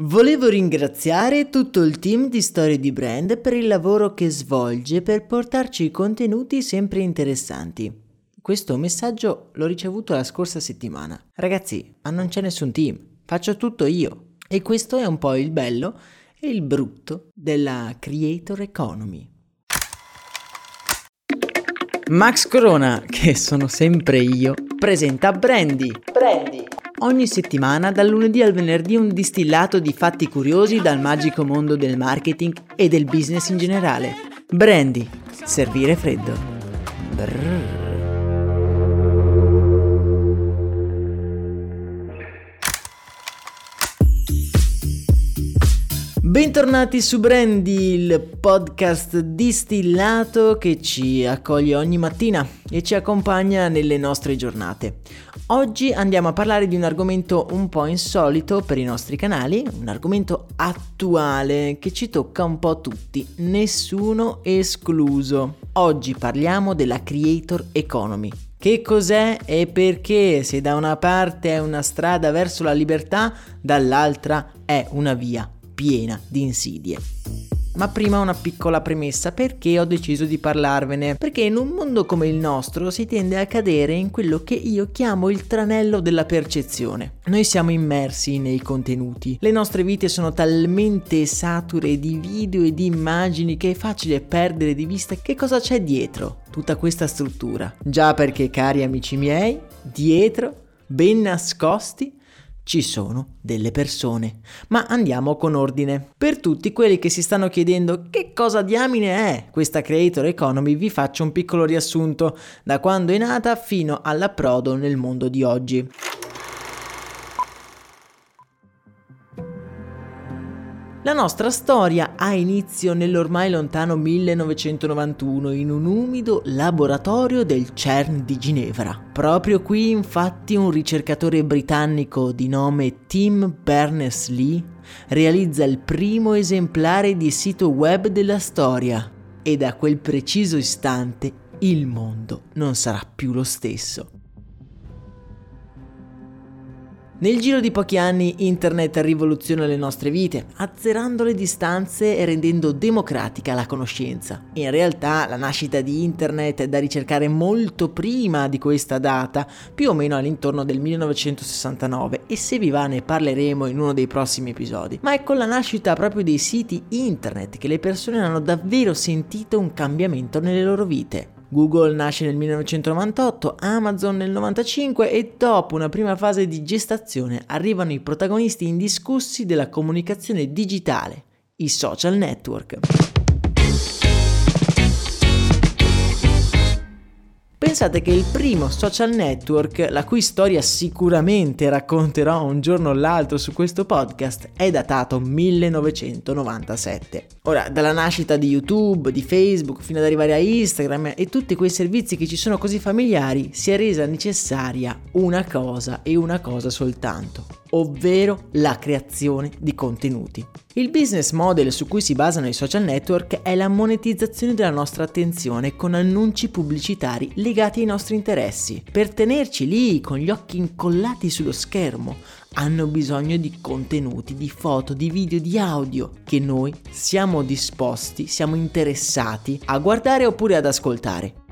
Volevo ringraziare tutto il team di Storie di Brand per il lavoro che svolge per portarci contenuti sempre interessanti. Questo messaggio l'ho ricevuto la scorsa settimana. Ragazzi, ma non c'è nessun team, faccio tutto io. E questo è un po' il bello e il brutto della creator economy. Max Corona, che sono sempre io, presenta Brandy. Brandy Ogni settimana, dal lunedì al venerdì, un distillato di fatti curiosi dal magico mondo del marketing e del business in generale. Brandy, servire freddo. Brrr. Bentornati su Brandy, il podcast distillato che ci accoglie ogni mattina e ci accompagna nelle nostre giornate. Oggi andiamo a parlare di un argomento un po' insolito per i nostri canali, un argomento attuale che ci tocca un po' tutti, nessuno escluso. Oggi parliamo della creator economy. Che cos'è e perché se da una parte è una strada verso la libertà, dall'altra è una via piena di insidie. Ma prima una piccola premessa perché ho deciso di parlarvene. Perché in un mondo come il nostro si tende a cadere in quello che io chiamo il tranello della percezione. Noi siamo immersi nei contenuti. Le nostre vite sono talmente sature di video e di immagini che è facile perdere di vista che cosa c'è dietro tutta questa struttura. Già perché, cari amici miei, dietro, ben nascosti, ci sono delle persone. Ma andiamo con ordine. Per tutti quelli che si stanno chiedendo che cosa diamine è questa Creator Economy, vi faccio un piccolo riassunto da quando è nata fino all'approdo nel mondo di oggi. La nostra storia ha inizio nell'ormai lontano 1991 in un umido laboratorio del CERN di Ginevra. Proprio qui infatti un ricercatore britannico di nome Tim Berners-Lee realizza il primo esemplare di sito web della storia e da quel preciso istante il mondo non sarà più lo stesso. Nel giro di pochi anni internet rivoluziona le nostre vite, azzerando le distanze e rendendo democratica la conoscenza. In realtà la nascita di internet è da ricercare molto prima di questa data, più o meno all'intorno del 1969 e se vi va ne parleremo in uno dei prossimi episodi. Ma è con la nascita proprio dei siti internet che le persone hanno davvero sentito un cambiamento nelle loro vite. Google nasce nel 1998, Amazon nel 1995 e dopo una prima fase di gestazione arrivano i protagonisti indiscussi della comunicazione digitale, i social network. Pensate che il primo social network, la cui storia sicuramente racconterò un giorno o l'altro su questo podcast, è datato 1997. Ora, dalla nascita di YouTube, di Facebook, fino ad arrivare a Instagram e tutti quei servizi che ci sono così familiari, si è resa necessaria una cosa e una cosa soltanto, ovvero la creazione di contenuti. Il business model su cui si basano i social network è la monetizzazione della nostra attenzione con annunci pubblicitari legati ai nostri interessi. Per tenerci lì con gli occhi incollati sullo schermo, hanno bisogno di contenuti, di foto, di video, di audio che noi siamo disposti, siamo interessati a guardare oppure ad ascoltare.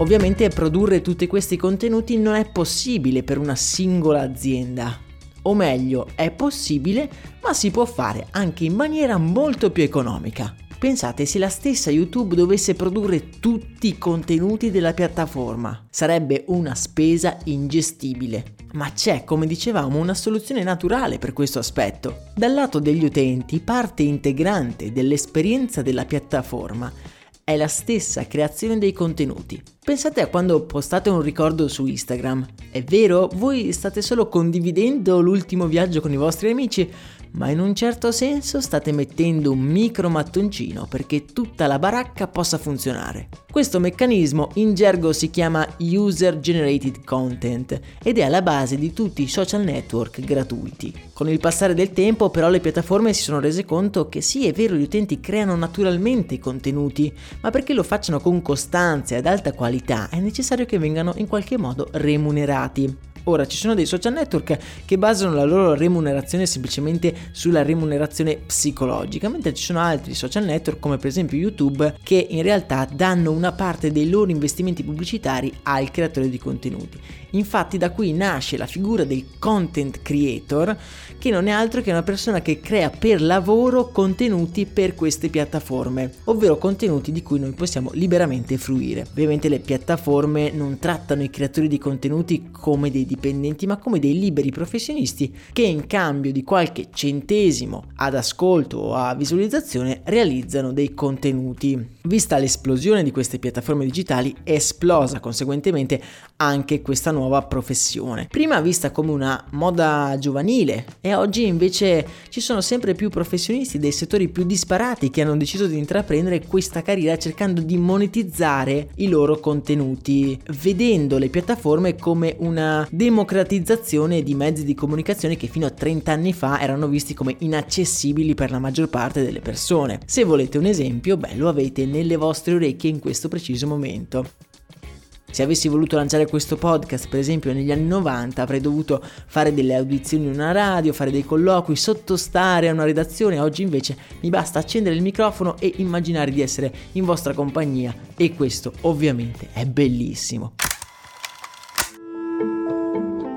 Ovviamente produrre tutti questi contenuti non è possibile per una singola azienda. O meglio, è possibile, ma si può fare anche in maniera molto più economica. Pensate se la stessa YouTube dovesse produrre tutti i contenuti della piattaforma. Sarebbe una spesa ingestibile. Ma c'è, come dicevamo, una soluzione naturale per questo aspetto. Dal lato degli utenti, parte integrante dell'esperienza della piattaforma è la stessa creazione dei contenuti. Pensate a quando postate un ricordo su Instagram. È vero, voi state solo condividendo l'ultimo viaggio con i vostri amici, ma in un certo senso state mettendo un micro mattoncino perché tutta la baracca possa funzionare. Questo meccanismo in gergo si chiama User Generated Content ed è alla base di tutti i social network gratuiti. Con il passare del tempo però le piattaforme si sono rese conto che sì è vero gli utenti creano naturalmente i contenuti, ma perché lo facciano con costanza e ad alta qualità è necessario che vengano in qualche modo remunerati. Ora ci sono dei social network che basano la loro remunerazione semplicemente sulla remunerazione psicologica, mentre ci sono altri social network come per esempio YouTube che in realtà danno una parte dei loro investimenti pubblicitari al creatore di contenuti. Infatti da qui nasce la figura del content creator che non è altro che una persona che crea per lavoro contenuti per queste piattaforme, ovvero contenuti di cui noi possiamo liberamente fruire. Ovviamente le piattaforme non trattano i creatori di contenuti come dei dipendenti ma come dei liberi professionisti che in cambio di qualche centesimo ad ascolto o a visualizzazione realizzano dei contenuti. Vista l'esplosione di queste piattaforme digitali esplosa conseguentemente anche questa nuova professione. Prima vista come una moda giovanile e oggi invece ci sono sempre più professionisti dei settori più disparati che hanno deciso di intraprendere questa carriera cercando di monetizzare i loro contenuti, vedendo le piattaforme come una democratizzazione di mezzi di comunicazione che fino a 30 anni fa erano visti come inaccessibili per la maggior parte delle persone. Se volete un esempio, beh, lo avete nelle vostre orecchie in questo preciso momento. Se avessi voluto lanciare questo podcast, per esempio negli anni 90, avrei dovuto fare delle audizioni in una radio, fare dei colloqui, sottostare a una redazione. Oggi invece mi basta accendere il microfono e immaginare di essere in vostra compagnia e questo ovviamente è bellissimo.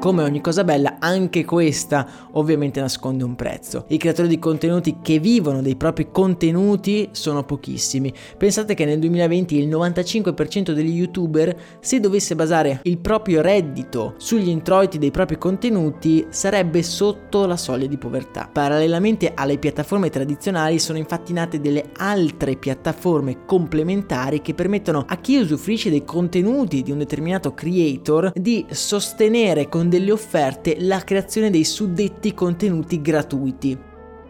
Come ogni cosa bella, anche questa ovviamente nasconde un prezzo. I creatori di contenuti che vivono dei propri contenuti sono pochissimi. Pensate che nel 2020 il 95% degli youtuber, se dovesse basare il proprio reddito sugli introiti dei propri contenuti, sarebbe sotto la soglia di povertà. Parallelamente alle piattaforme tradizionali sono infatti nate delle altre piattaforme complementari che permettono a chi usufruisce dei contenuti di un determinato creator di sostenere con delle offerte la creazione dei suddetti contenuti gratuiti.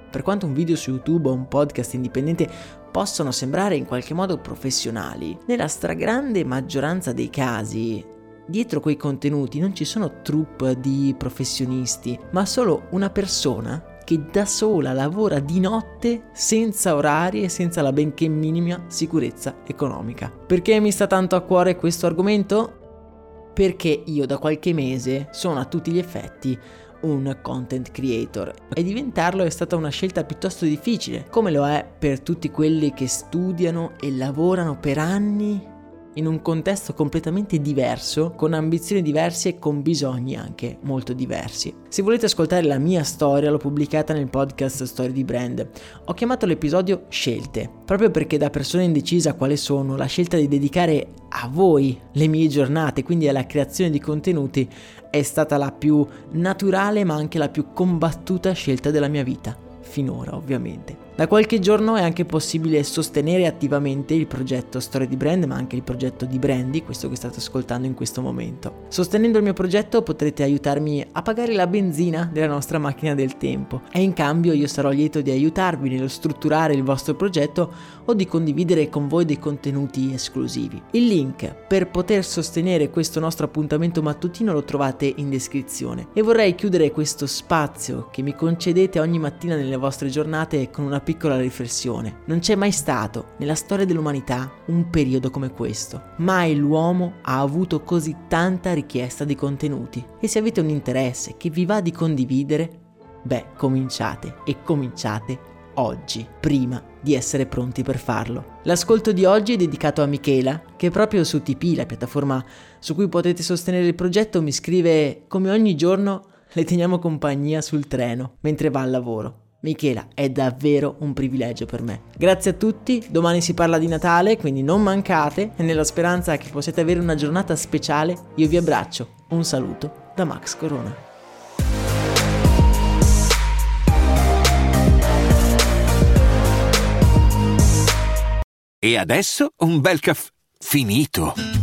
Per quanto un video su YouTube o un podcast indipendente possono sembrare in qualche modo professionali, nella stragrande maggioranza dei casi dietro quei contenuti non ci sono troupe di professionisti, ma solo una persona che da sola lavora di notte senza orari e senza la benché minima sicurezza economica. Perché mi sta tanto a cuore questo argomento? Perché io da qualche mese sono a tutti gli effetti un content creator. E diventarlo è stata una scelta piuttosto difficile, come lo è per tutti quelli che studiano e lavorano per anni in un contesto completamente diverso, con ambizioni diverse e con bisogni anche molto diversi. Se volete ascoltare la mia storia, l'ho pubblicata nel podcast Story di Brand. Ho chiamato l'episodio Scelte, proprio perché da persona indecisa quale sono, la scelta di dedicare a voi le mie giornate, quindi alla creazione di contenuti, è stata la più naturale ma anche la più combattuta scelta della mia vita, finora ovviamente. Da qualche giorno è anche possibile sostenere attivamente il progetto Storia di Brand, ma anche il progetto di Brandy, questo che state ascoltando in questo momento. Sostenendo il mio progetto potrete aiutarmi a pagare la benzina della nostra macchina del tempo e in cambio io sarò lieto di aiutarvi nello strutturare il vostro progetto o di condividere con voi dei contenuti esclusivi. Il link per poter sostenere questo nostro appuntamento mattutino lo trovate in descrizione e vorrei chiudere questo spazio che mi concedete ogni mattina nelle vostre giornate con una piccola riflessione. Non c'è mai stato nella storia dell'umanità un periodo come questo. Mai l'uomo ha avuto così tanta richiesta di contenuti. E se avete un interesse che vi va di condividere, beh, cominciate e cominciate oggi, prima di essere pronti per farlo. L'ascolto di oggi è dedicato a Michela, che proprio su TP, la piattaforma su cui potete sostenere il progetto, mi scrive come ogni giorno le teniamo compagnia sul treno mentre va al lavoro. Michela, è davvero un privilegio per me. Grazie a tutti, domani si parla di Natale, quindi non mancate e nella speranza che possiate avere una giornata speciale, io vi abbraccio. Un saluto da Max Corona. E adesso un bel caffè finito.